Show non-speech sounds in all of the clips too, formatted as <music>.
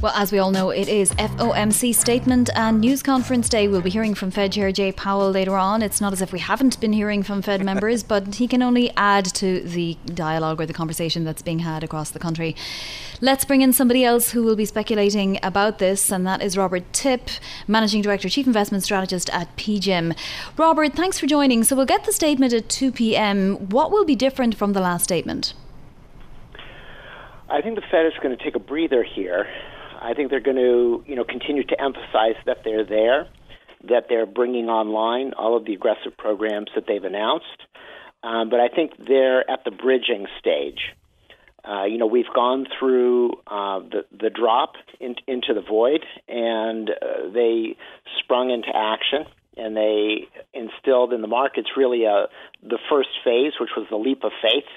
Well, as we all know, it is FOMC statement and news conference day. We'll be hearing from Fed Chair Jay Powell later on. It's not as if we haven't been hearing from Fed <laughs> members, but he can only add to the dialogue or the conversation that's being had across the country. Let's bring in somebody else who will be speculating about this, and that is Robert Tipp, Managing Director, Chief Investment Strategist at PGIM. Robert, thanks for joining. So we'll get the statement at 2 p.m. What will be different from the last statement? I think the Fed is going to take a breather here. I think they're going to, you know, continue to emphasize that they're there, that they're bringing online all of the aggressive programs that they've announced. Um, but I think they're at the bridging stage. Uh, you know, we've gone through uh, the the drop in, into the void, and uh, they sprung into action, and they instilled in the markets really a, uh, the first phase, which was the leap of faith.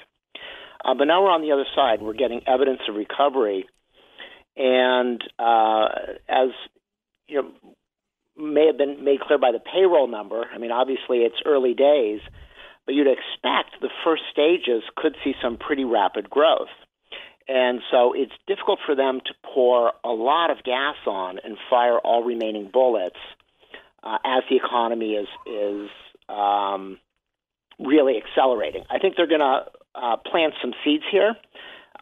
Uh, but now we're on the other side. We're getting evidence of recovery and uh, as you know, may have been made clear by the payroll number. I mean, obviously it's early days, but you'd expect the first stages could see some pretty rapid growth. And so it's difficult for them to pour a lot of gas on and fire all remaining bullets uh, as the economy is is um, really accelerating. I think they're going to uh, plant some seeds here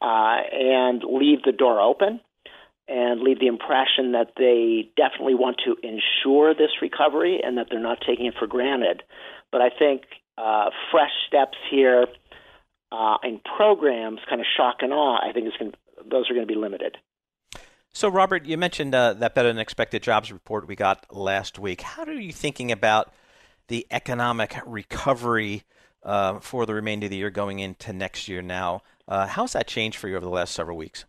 uh, and leave the door open and leave the impression that they definitely want to ensure this recovery and that they're not taking it for granted. But I think uh, fresh steps here uh, in programs, kind of shock and awe, I think is going those are going to be limited. So, Robert, you mentioned uh, that better than expected jobs report we got last week. How are you thinking about the economic recovery uh, for the remainder of the year going into next year now? Uh, how's that changed for you over the last several weeks?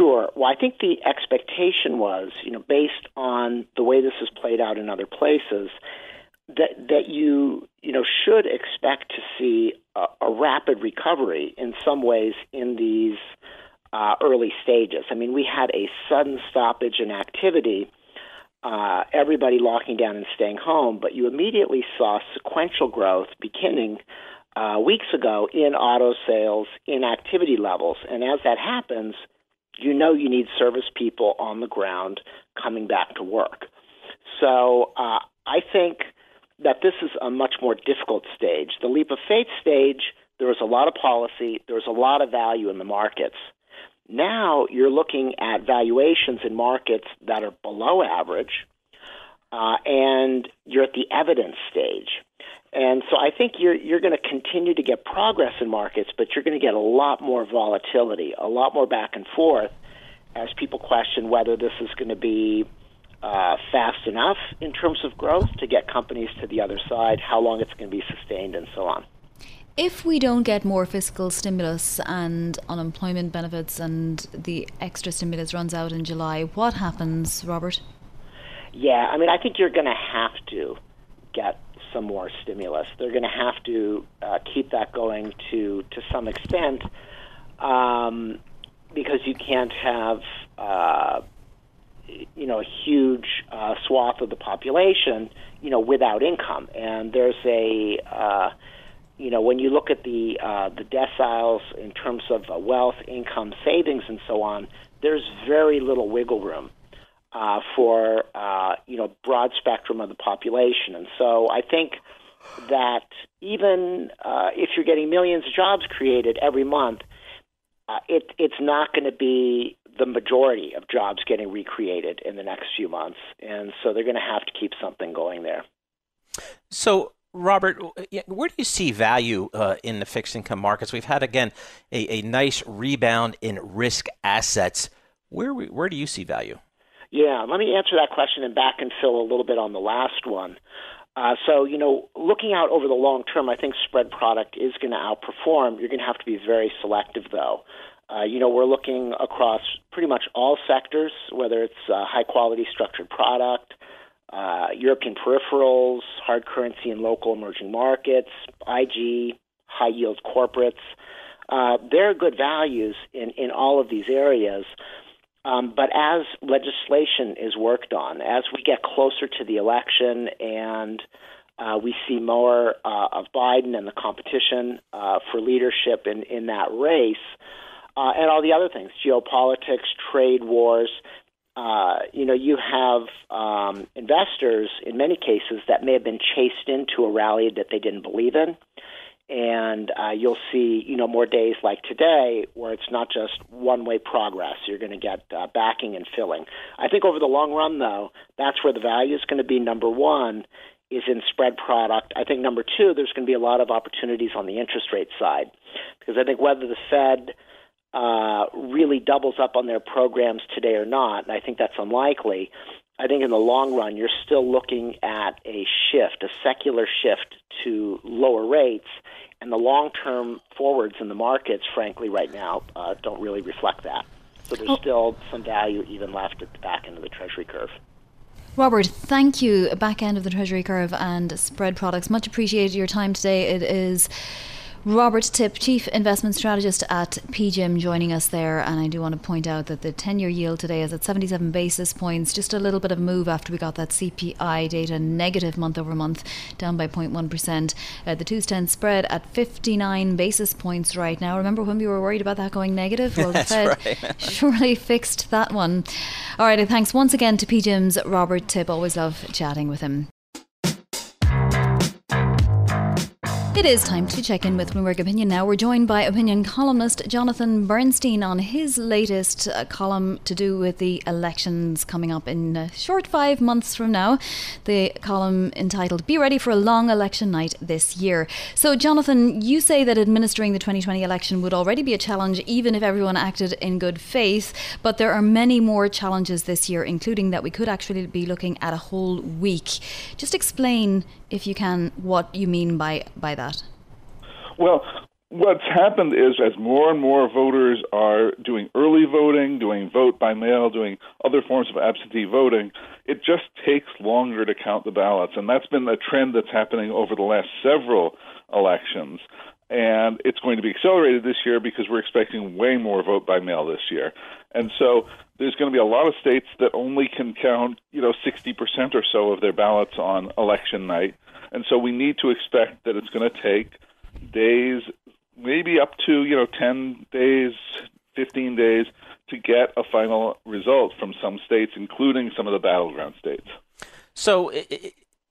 Sure. Well, I think the expectation was, you know, based on the way this has played out in other places, that that you you know should expect to see a, a rapid recovery in some ways in these uh, early stages. I mean, we had a sudden stoppage in activity, uh, everybody locking down and staying home, but you immediately saw sequential growth beginning. Uh, weeks ago in auto sales, in activity levels. And as that happens, you know you need service people on the ground coming back to work. So uh, I think that this is a much more difficult stage. The leap of faith stage, there was a lot of policy, there was a lot of value in the markets. Now you're looking at valuations in markets that are below average, uh, and you're at the evidence stage. And so I think you're you're going to continue to get progress in markets, but you're going to get a lot more volatility, a lot more back and forth, as people question whether this is going to be uh, fast enough in terms of growth to get companies to the other side, how long it's going to be sustained, and so on. If we don't get more fiscal stimulus and unemployment benefits and the extra stimulus runs out in July, what happens, Robert? Yeah, I mean, I think you're going to have to get some more stimulus. They're going to have to uh, keep that going to to some extent um, because you can't have uh, you know a huge uh, swath of the population you know without income. And there's a uh, you know when you look at the uh, the deciles in terms of uh, wealth, income, savings, and so on, there's very little wiggle room uh, for uh, you know broad spectrum of the population, and so I think that even uh, if you're getting millions of jobs created every month, uh, it, it's not going to be the majority of jobs getting recreated in the next few months, and so they're going to have to keep something going there. So Robert, where do you see value uh, in the fixed income markets? We've had again a, a nice rebound in risk assets. Where where do you see value? Yeah, let me answer that question and back and fill a little bit on the last one. Uh, so, you know, looking out over the long term, I think spread product is going to outperform. You're going to have to be very selective, though. Uh, you know, we're looking across pretty much all sectors, whether it's uh, high quality structured product, uh, European peripherals, hard currency and local emerging markets, IG, high yield corporates. Uh, there are good values in, in all of these areas. Um, but as legislation is worked on, as we get closer to the election and uh, we see more uh, of Biden and the competition uh, for leadership in, in that race, uh, and all the other things, geopolitics, trade wars, uh, you know, you have um, investors in many cases that may have been chased into a rally that they didn't believe in and uh, you'll see you know more days like today where it's not just one way progress. You're going to get uh, backing and filling. I think over the long run though that's where the value is going to be. Number one is in spread product. I think number two there's going to be a lot of opportunities on the interest rate side. Because i think whether the fed uh, really doubles up on their programs today or not and i think that's unlikely I think in the long run, you're still looking at a shift, a secular shift to lower rates, and the long term forwards in the markets, frankly, right now, uh, don't really reflect that. So there's oh. still some value even left at the back end of the Treasury curve. Robert, thank you. Back end of the Treasury curve and spread products. Much appreciated your time today. It is Robert Tipp, Chief Investment Strategist at PGIM, joining us there. And I do want to point out that the 10 year yield today is at 77 basis points, just a little bit of a move after we got that CPI data negative month over month, down by 0.1%. Uh, the 210 spread at 59 basis points right now. Remember when we were worried about that going negative? Well, <laughs> the Fed right. <laughs> surely fixed that one. All right, thanks once again to PGIM's Robert Tipp. Always love chatting with him. It is time to check in with Bloomberg Opinion now. We're joined by opinion columnist Jonathan Bernstein on his latest uh, column to do with the elections coming up in a short five months from now. The column entitled Be Ready for a Long Election Night This Year. So, Jonathan, you say that administering the 2020 election would already be a challenge even if everyone acted in good faith, but there are many more challenges this year, including that we could actually be looking at a whole week. Just explain if you can, what you mean by, by that. Well, what's happened is as more and more voters are doing early voting, doing vote by mail, doing other forms of absentee voting, it just takes longer to count the ballots. And that's been a trend that's happening over the last several elections. And it's going to be accelerated this year because we're expecting way more vote by mail this year. And so there's going to be a lot of states that only can count, you know, 60% or so of their ballots on election night. And so we need to expect that it's going to take days, maybe up to, you know, 10 days, 15 days to get a final result from some states, including some of the battleground states. So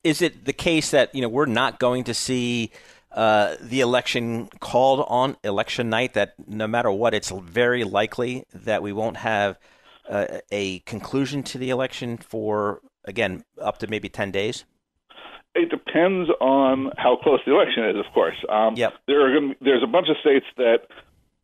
is it the case that, you know, we're not going to see uh, the election called on election night, that no matter what, it's very likely that we won't have – uh, a conclusion to the election for again up to maybe ten days? It depends on how close the election is, of course. Um, yep. There are gonna, there's a bunch of states that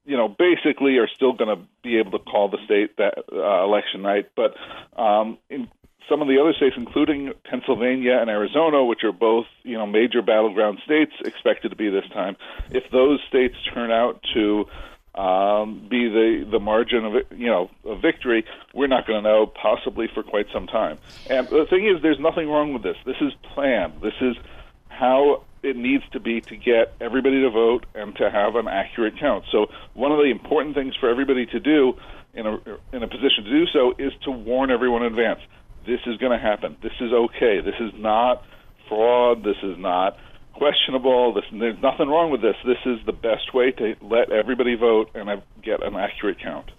you know basically are still going to be able to call the state that uh, election night, but um, in some of the other states, including Pennsylvania and Arizona, which are both you know major battleground states, expected to be this time. If those states turn out to um, be the the margin of you know of victory, we're not going to know possibly for quite some time. And the thing is, there's nothing wrong with this. This is planned. This is how it needs to be to get everybody to vote and to have an accurate count. So one of the important things for everybody to do in a in a position to do so is to warn everyone in advance. This is going to happen. This is okay. This is not fraud. This is not questionable. This, there's nothing wrong with this. This is the best way to let everybody vote and get an accurate count.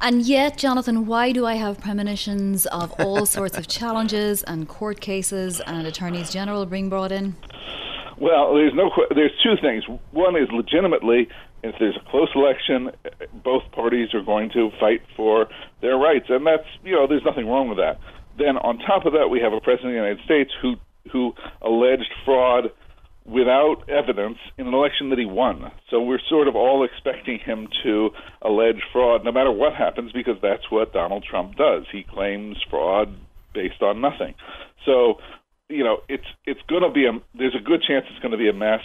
And yet, Jonathan, why do I have premonitions of all <laughs> sorts of challenges and court cases and attorneys general being brought in? Well, there's no. There's two things. One is legitimately, if there's a close election, both parties are going to fight for their rights, and that's you know, there's nothing wrong with that. Then on top of that, we have a president of the United States who who alleged fraud without evidence in an election that he won. So we're sort of all expecting him to allege fraud no matter what happens because that's what Donald Trump does. He claims fraud based on nothing. So, you know, it's it's going to be a there's a good chance it's going to be a mess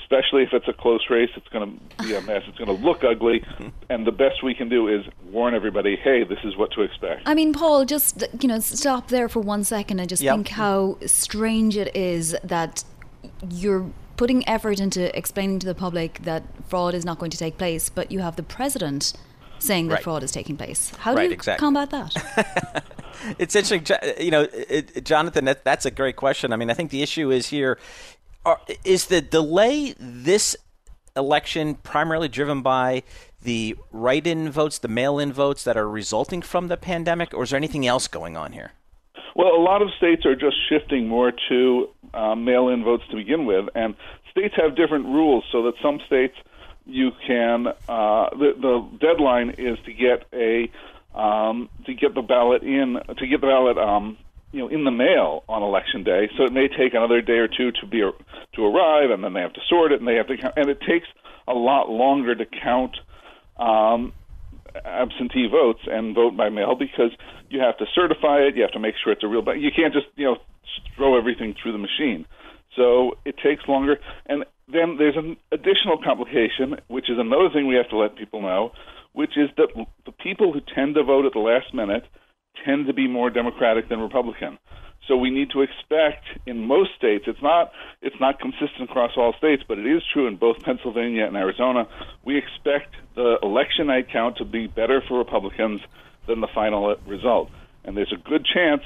especially if it's a close race. It's going to be a mess. It's going to look ugly, and the best we can do is warn everybody, "Hey, this is what to expect." I mean, Paul, just you know, stop there for one second and just yep. think how strange it is that you're putting effort into explaining to the public that fraud is not going to take place, but you have the president saying that right. fraud is taking place. How right, do you exactly. combat that? <laughs> it's interesting, you know, it, Jonathan. That, that's a great question. I mean, I think the issue is here are, is the delay this election primarily driven by the write-in votes, the mail-in votes that are resulting from the pandemic, or is there anything else going on here? Well, a lot of states are just shifting more to um, mail-in votes to begin with, and states have different rules so that some states you can uh, the, the deadline is to get a um, to get the ballot in to get the ballot um, you know in the mail on election day, so it may take another day or two to be to arrive, and then they have to sort it, and they have to count, and it takes a lot longer to count um, absentee votes and vote by mail because you have to certify it, you have to make sure it's a real. You can't just you know throw everything through the machine. So it takes longer, and then there's an additional complication, which is another thing we have to let people know, which is that the people who tend to vote at the last minute tend to be more Democratic than Republican. So we need to expect in most states it's not it's not consistent across all states, but it is true in both Pennsylvania and Arizona. We expect the election night count to be better for Republicans than the final result. And there's a good chance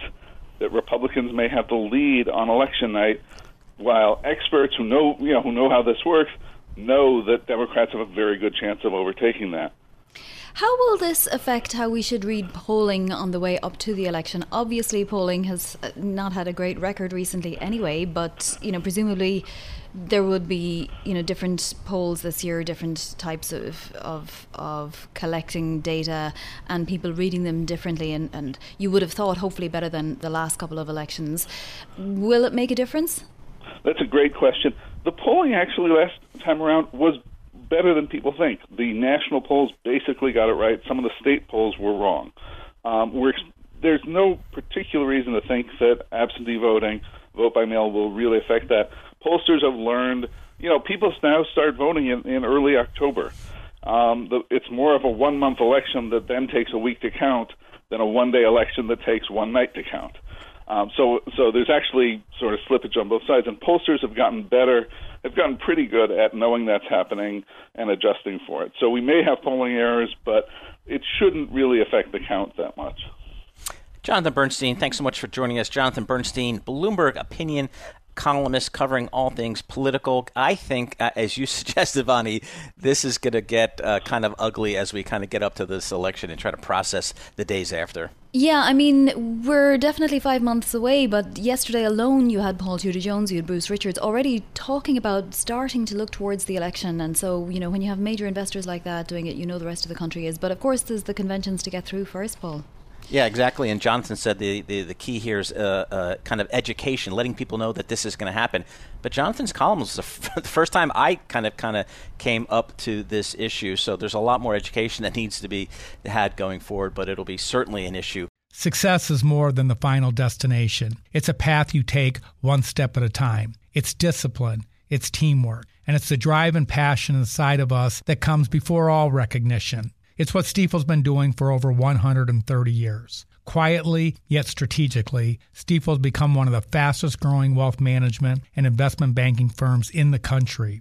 that Republicans may have the lead on election night while experts who know you know who know how this works know that Democrats have a very good chance of overtaking that. How will this affect how we should read polling on the way up to the election? Obviously, polling has uh, not had a great record recently anyway, but you know, presumably there would be you know different polls this year, different types of of, of collecting data and people reading them differently, and, and you would have thought hopefully better than the last couple of elections. Will it make a difference? That's a great question. The polling actually last time around was better than people think. The national polls basically got it right. Some of the state polls were wrong. Um, we're, there's no particular reason to think that absentee voting, vote by mail, will really affect that. Pollsters have learned, you know, people now start voting in, in early October. Um, the, it's more of a one month election that then takes a week to count than a one day election that takes one night to count. Um, so, so there's actually sort of slippage on both sides, and pollsters have gotten better, have gotten pretty good at knowing that's happening and adjusting for it. So we may have polling errors, but it shouldn't really affect the count that much. Jonathan Bernstein, thanks so much for joining us. Jonathan Bernstein, Bloomberg Opinion columnist covering all things political. I think, uh, as you <laughs> suggested, Vonnie, this is going to get uh, kind of ugly as we kind of get up to this election and try to process the days after. Yeah, I mean, we're definitely five months away, but yesterday alone you had Paul Tudor Jones, you had Bruce Richards already talking about starting to look towards the election. And so, you know, when you have major investors like that doing it, you know the rest of the country is. But of course, there's the conventions to get through first, Paul. Yeah, exactly. And Jonathan said the, the, the key here is uh, uh, kind of education, letting people know that this is going to happen. But Jonathan's column was the, f- <laughs> the, first time I kind of kind of came up to this issue. So there's a lot more education that needs to be had going forward, but it'll be certainly an issue. Success is more than the final destination. It's a path you take one step at a time. It's discipline, it's teamwork, and it's the drive and passion inside of us that comes before all recognition. It's what Stifel's been doing for over 130 years. Quietly, yet strategically, Stifel's become one of the fastest growing wealth management and investment banking firms in the country.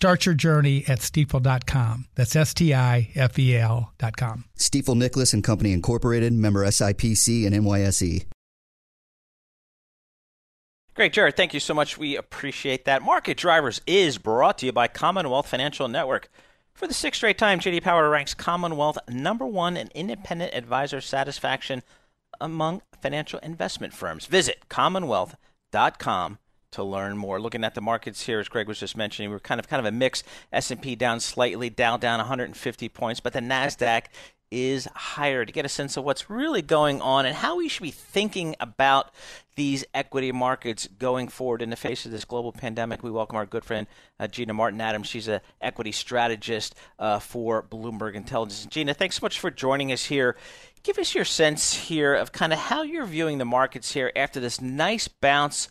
Start your journey at stifel.com. That's S T I F E L.com. Stifel Nicolaus and Company Incorporated, member SIPC and NYSE. Great, Jared. Thank you so much. We appreciate that. Market Drivers is brought to you by Commonwealth Financial Network. For the sixth straight time, JD Power ranks Commonwealth number one in independent advisor satisfaction among financial investment firms. Visit commonwealth.com to learn more. Looking at the markets here, as Greg was just mentioning, we're kind of kind of a mix. S&P down slightly, Dow down 150 points, but the Nasdaq is higher to get a sense of what's really going on and how we should be thinking about these equity markets going forward in the face of this global pandemic. We welcome our good friend uh, Gina Martin Adams. She's an equity strategist uh, for Bloomberg Intelligence. Gina, thanks so much for joining us here. Give us your sense here of kind of how you're viewing the markets here after this nice bounce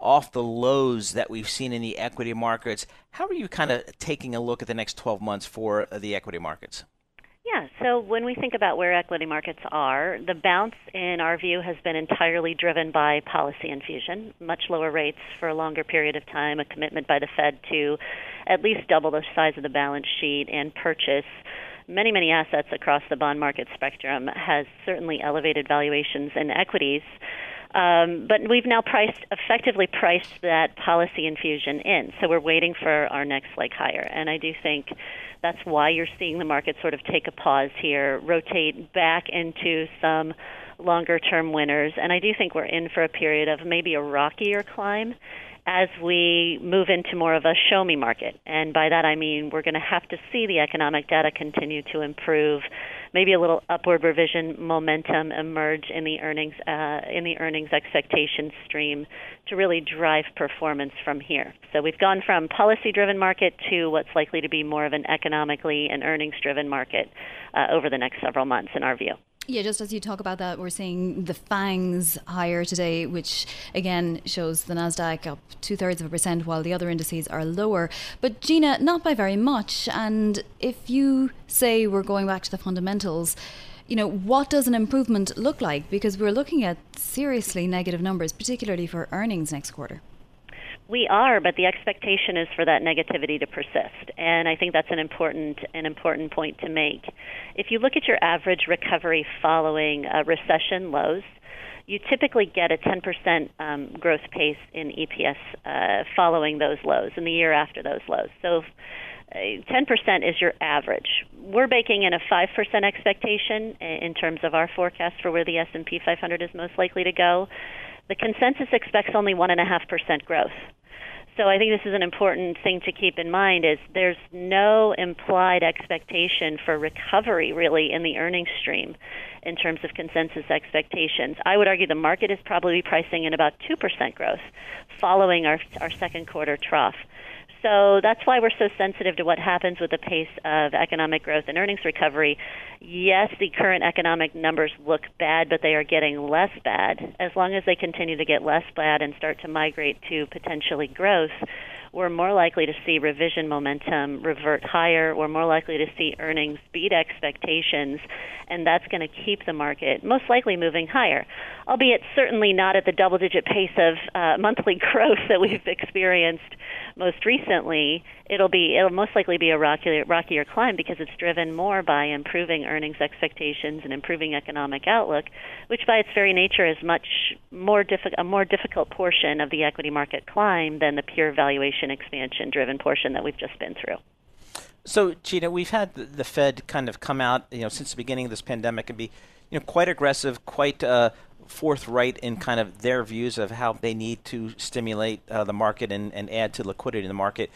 off the lows that we've seen in the equity markets. How are you kind of taking a look at the next 12 months for the equity markets? Yeah, so when we think about where equity markets are, the bounce, in our view, has been entirely driven by policy infusion, much lower rates for a longer period of time, a commitment by the Fed to at least double the size of the balance sheet and purchase many, many assets across the bond market spectrum has certainly elevated valuations in equities. Um, but we've now priced, effectively priced that policy infusion in. So we're waiting for our next leg higher. And I do think that's why you're seeing the market sort of take a pause here, rotate back into some longer term winners. And I do think we're in for a period of maybe a rockier climb as we move into more of a show me market. And by that I mean we're going to have to see the economic data continue to improve, maybe a little upward revision momentum emerge in the earnings uh, in the earnings expectation stream to really drive performance from here. So we've gone from policy driven market to what's likely to be more of an economically and earnings driven market uh, over the next several months in our view. Yeah, just as you talk about that, we're seeing the FANGs higher today, which again shows the Nasdaq up two thirds of a percent, while the other indices are lower. But Gina, not by very much. And if you say we're going back to the fundamentals, you know, what does an improvement look like? Because we're looking at seriously negative numbers, particularly for earnings next quarter. We are, but the expectation is for that negativity to persist, and I think that's an important an important point to make. If you look at your average recovery following a recession lows, you typically get a 10% um, growth pace in EPS uh, following those lows in the year after those lows. So. Uh, 10% is your average. We're baking in a 5% expectation in terms of our forecast for where the S&P 500 is most likely to go. The consensus expects only 1.5% growth. So I think this is an important thing to keep in mind is there's no implied expectation for recovery really in the earnings stream in terms of consensus expectations. I would argue the market is probably pricing in about 2% growth following our our second quarter trough. So that's why we're so sensitive to what happens with the pace of economic growth and earnings recovery. Yes, the current economic numbers look bad, but they are getting less bad. As long as they continue to get less bad and start to migrate to potentially growth, we're more likely to see revision momentum revert higher. We're more likely to see earnings beat expectations, and that's going to keep the market most likely moving higher, albeit certainly not at the double digit pace of uh, monthly <laughs> growth that we've experienced most recently. It'll be it'll most likely be a rockier, rockier climb because it's driven more by improving earnings expectations and improving economic outlook, which by its very nature is much more diffi- a more difficult portion of the equity market climb than the pure valuation expansion driven portion that we've just been through. So, Gina, we've had the Fed kind of come out, you know, since the beginning of this pandemic and be, you know, quite aggressive, quite uh, forthright in kind of their views of how they need to stimulate uh, the market and, and add to liquidity in the market.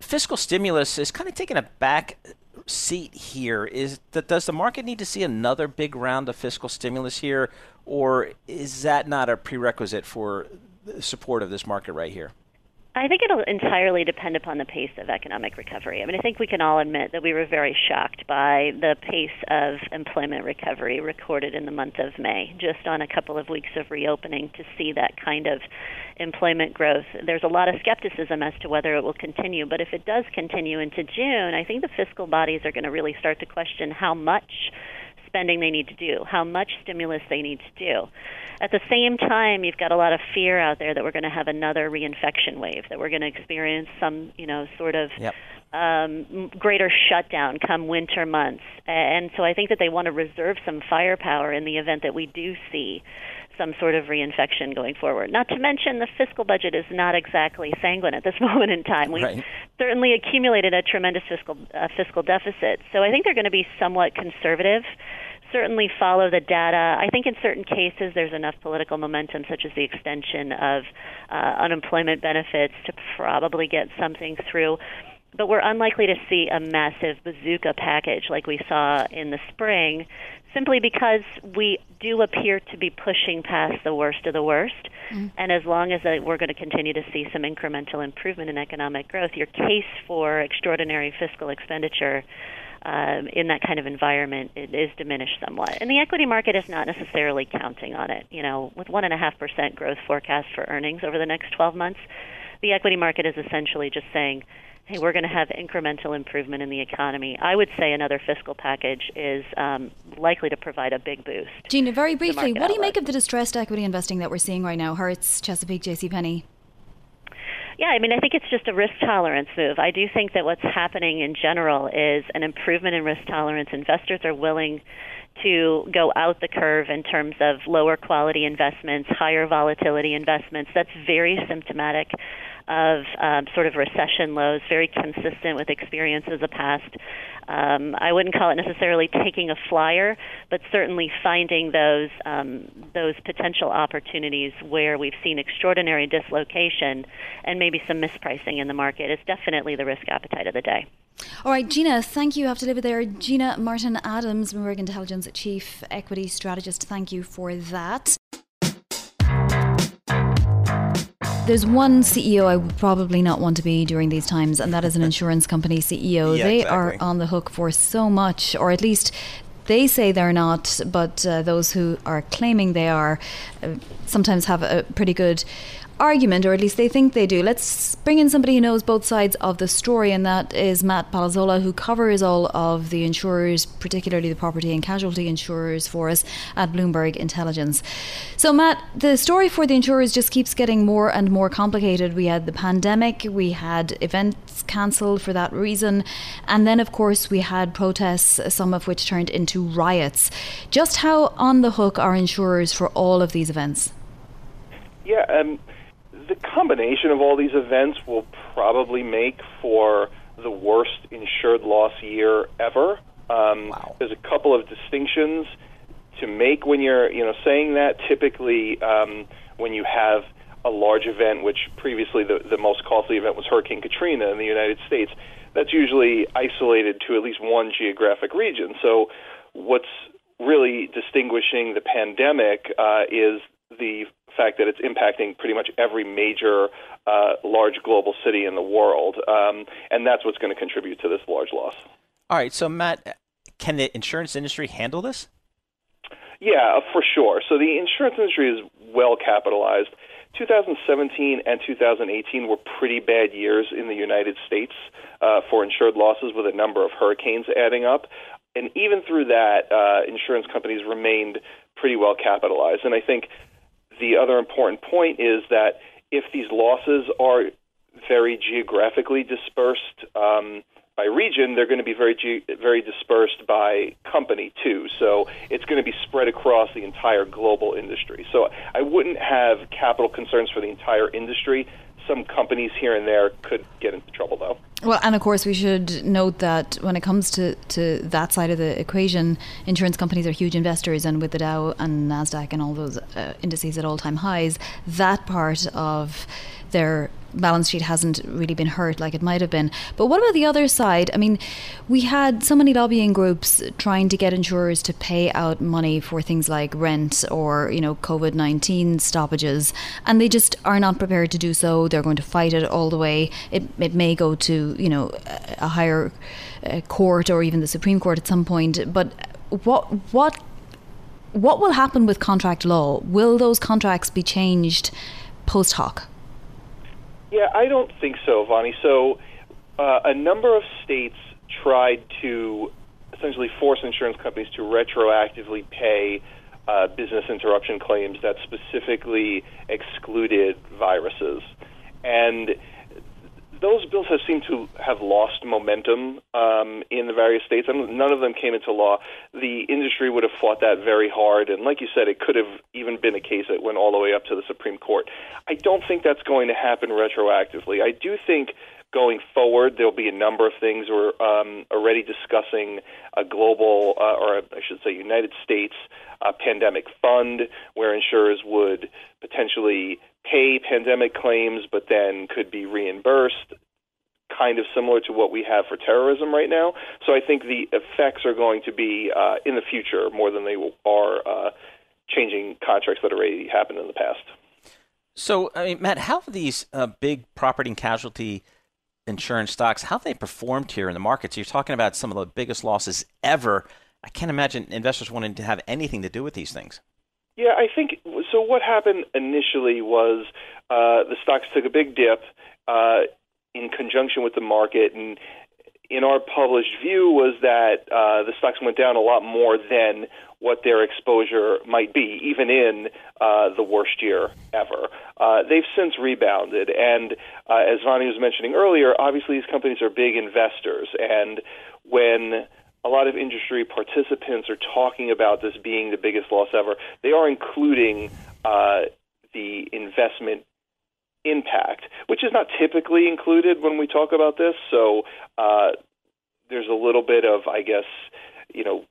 Fiscal stimulus is kind of taking a back seat here. Is that does the market need to see another big round of fiscal stimulus here, or is that not a prerequisite for support of this market right here? I think it'll entirely depend upon the pace of economic recovery. I mean, I think we can all admit that we were very shocked by the pace of employment recovery recorded in the month of May, just on a couple of weeks of reopening to see that kind of employment growth. There's a lot of skepticism as to whether it will continue, but if it does continue into June, I think the fiscal bodies are going to really start to question how much spending they need to do, how much stimulus they need to do. At the same time, you've got a lot of fear out there that we're going to have another reinfection wave, that we're going to experience some, you know, sort of yep. um, greater shutdown come winter months. And so I think that they want to reserve some firepower in the event that we do see some sort of reinfection going forward. Not to mention the fiscal budget is not exactly sanguine at this <laughs> moment in time. We've right. certainly accumulated a tremendous fiscal uh, fiscal deficit. So I think they're going to be somewhat conservative. Certainly follow the data. I think in certain cases there's enough political momentum, such as the extension of uh, unemployment benefits, to probably get something through but we're unlikely to see a massive bazooka package like we saw in the spring simply because we do appear to be pushing past the worst of the worst. Mm-hmm. And as long as we're going to continue to see some incremental improvement in economic growth, your case for extraordinary fiscal expenditure um, in that kind of environment it is diminished somewhat. And the equity market is not necessarily counting on it. You know, with one and a half percent growth forecast for earnings over the next 12 months, the equity market is essentially just saying hey, we're going to have incremental improvement in the economy, I would say another fiscal package is um, likely to provide a big boost. Gina, very briefly, what do you make of the distressed equity investing that we're seeing right now? Hertz, Chesapeake, J.C. Penney. Yeah, I mean, I think it's just a risk tolerance move. I do think that what's happening in general is an improvement in risk tolerance. Investors are willing to go out the curve in terms of lower quality investments, higher volatility investments. That's very symptomatic of um, sort of recession lows, very consistent with experiences of past. Um, I wouldn't call it necessarily taking a flyer, but certainly finding those um, those potential opportunities where we've seen extraordinary dislocation and maybe some mispricing in the market is definitely the risk appetite of the day. All right, Gina, thank you. You have to leave it there. Gina Martin Adams, Bloomberg Intelligence Chief Equity Strategist, thank you for that. There's one CEO I would probably not want to be during these times, and that is an <laughs> insurance company CEO. Yeah, they exactly. are on the hook for so much, or at least they say they're not, but uh, those who are claiming they are uh, sometimes have a pretty good argument, or at least they think they do. Let's bring in somebody who knows both sides of the story, and that is Matt Palazola, who covers all of the insurers, particularly the property and casualty insurers, for us at Bloomberg Intelligence. So, Matt, the story for the insurers just keeps getting more and more complicated. We had the pandemic, we had events cancelled for that reason, and then, of course, we had protests, some of which turned into riots. Just how on the hook are insurers for all of these events? Yeah, um, the combination of all these events will probably make for the worst insured loss year ever. Um, wow. There's a couple of distinctions to make when you're, you know, saying that. Typically, um, when you have a large event, which previously the, the most costly event was Hurricane Katrina in the United States, that's usually isolated to at least one geographic region. So, what's really distinguishing the pandemic uh, is the fact that it's impacting pretty much every major uh, large global city in the world, um, and that's what's going to contribute to this large loss. All right, so Matt, can the insurance industry handle this? Yeah, for sure. So the insurance industry is well capitalized. 2017 and 2018 were pretty bad years in the United States uh, for insured losses, with a number of hurricanes adding up. And even through that, uh, insurance companies remained pretty well capitalized. And I think the other important point is that if these losses are very geographically dispersed um, by region, they're going to be very ge- very dispersed by company too. So it's going to be spread across the entire global industry. So I wouldn't have capital concerns for the entire industry. Some companies here and there could get into trouble though. Well, and of course, we should note that when it comes to, to that side of the equation, insurance companies are huge investors, and with the Dow and Nasdaq and all those uh, indices at all time highs, that part of their balance sheet hasn't really been hurt like it might have been. But what about the other side? I mean, we had so many lobbying groups trying to get insurers to pay out money for things like rent or, you know, COVID 19 stoppages, and they just are not prepared to do so. They're going to fight it all the way. It, it may go to, you know, a higher uh, court or even the Supreme Court at some point. But what, what, what will happen with contract law? Will those contracts be changed post hoc? Yeah, I don't think so, Vonnie. So, uh, a number of states tried to essentially force insurance companies to retroactively pay uh, business interruption claims that specifically excluded viruses. And those bills have seemed to have lost momentum um, in the various states. I mean, none of them came into law. The industry would have fought that very hard, and like you said, it could have even been a case that went all the way up to the Supreme Court. I don't think that's going to happen retroactively. I do think going forward, there'll be a number of things. We're um, already discussing a global, uh, or I should say, United States uh, pandemic fund, where insurers would potentially pay pandemic claims, but then could be reimbursed. Kind of similar to what we have for terrorism right now. So I think the effects are going to be uh, in the future more than they are uh, changing contracts that already happened in the past. So, I mean, Matt, how have these uh, big property and casualty insurance stocks, how have they performed here in the markets? You're talking about some of the biggest losses ever. I can't imagine investors wanting to have anything to do with these things. Yeah, I think so. What happened initially was uh, the stocks took a big dip uh, in conjunction with the market, and in our published view was that uh, the stocks went down a lot more than what their exposure might be, even in uh, the worst year ever. Uh, they've since rebounded, and uh, as Vonnie was mentioning earlier, obviously these companies are big investors, and when a lot of industry participants are talking about this being the biggest loss ever. They are including uh, the investment impact, which is not typically included when we talk about this. So uh, there's a little bit of, I guess, you know,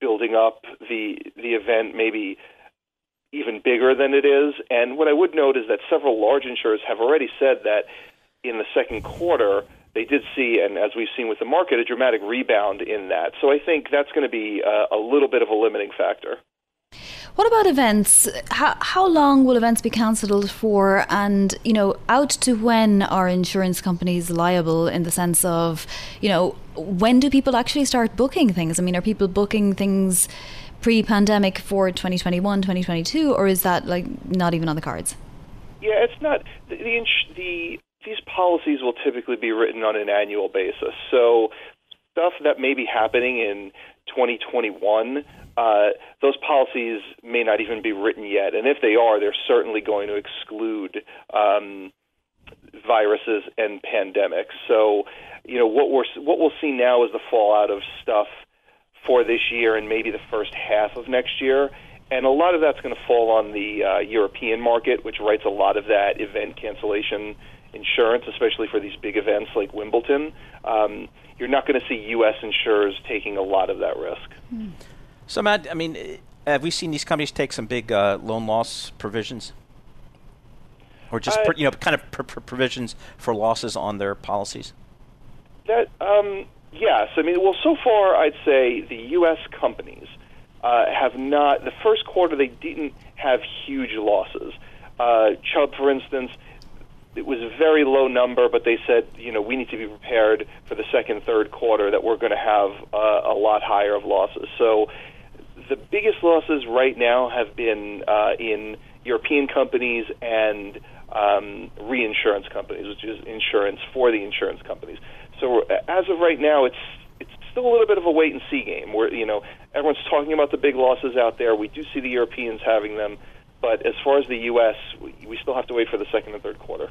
building up the the event maybe even bigger than it is. And what I would note is that several large insurers have already said that in the second quarter they did see, and as we've seen with the market, a dramatic rebound in that. So I think that's going to be a, a little bit of a limiting factor. What about events? How, how long will events be cancelled for? And, you know, out to when are insurance companies liable in the sense of, you know, when do people actually start booking things? I mean, are people booking things pre pandemic for 2021, 2022, or is that like not even on the cards? Yeah, it's not. The, the, the these policies will typically be written on an annual basis. So stuff that may be happening in 2021, uh, those policies may not even be written yet. And if they are, they're certainly going to exclude um, viruses and pandemics. So, you know, what we're what we'll see now is the fallout of stuff for this year and maybe the first half of next year. And a lot of that's going to fall on the uh, European market, which writes a lot of that event cancellation insurance, especially for these big events like Wimbledon, um, you're not going to see U.S. insurers taking a lot of that risk. Hmm. So, Matt, I mean, have we seen these companies take some big uh, loan loss provisions? Or just, uh, you know, kind of pr- pr- provisions for losses on their policies? That, um, yes. I mean, well, so far, I'd say the U.S. companies uh, have not, the first quarter, they didn't have huge losses. Uh, Chubb, for instance, it was a very low number, but they said, you know, we need to be prepared for the second, third quarter that we're going to have uh, a lot higher of losses. So the biggest losses right now have been uh, in European companies and um, reinsurance companies, which is insurance for the insurance companies. So as of right now, it's it's still a little bit of a wait and see game. Where you know everyone's talking about the big losses out there. We do see the Europeans having them. But as far as the U.S., we, we still have to wait for the second and third quarter.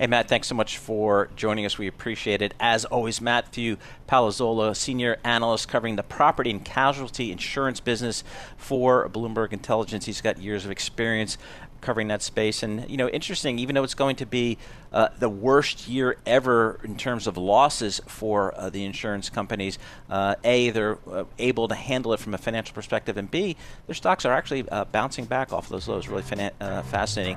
Hey, Matt, thanks so much for joining us. We appreciate it. As always, Matthew Palazola, Senior Analyst covering the property and casualty insurance business for Bloomberg Intelligence. He's got years of experience covering that space. And, you know, interesting, even though it's going to be uh, the worst year ever in terms of losses for uh, the insurance companies, uh, A, they're uh, able to handle it from a financial perspective, and B, their stocks are actually uh, bouncing back off of those lows. Really uh, fascinating.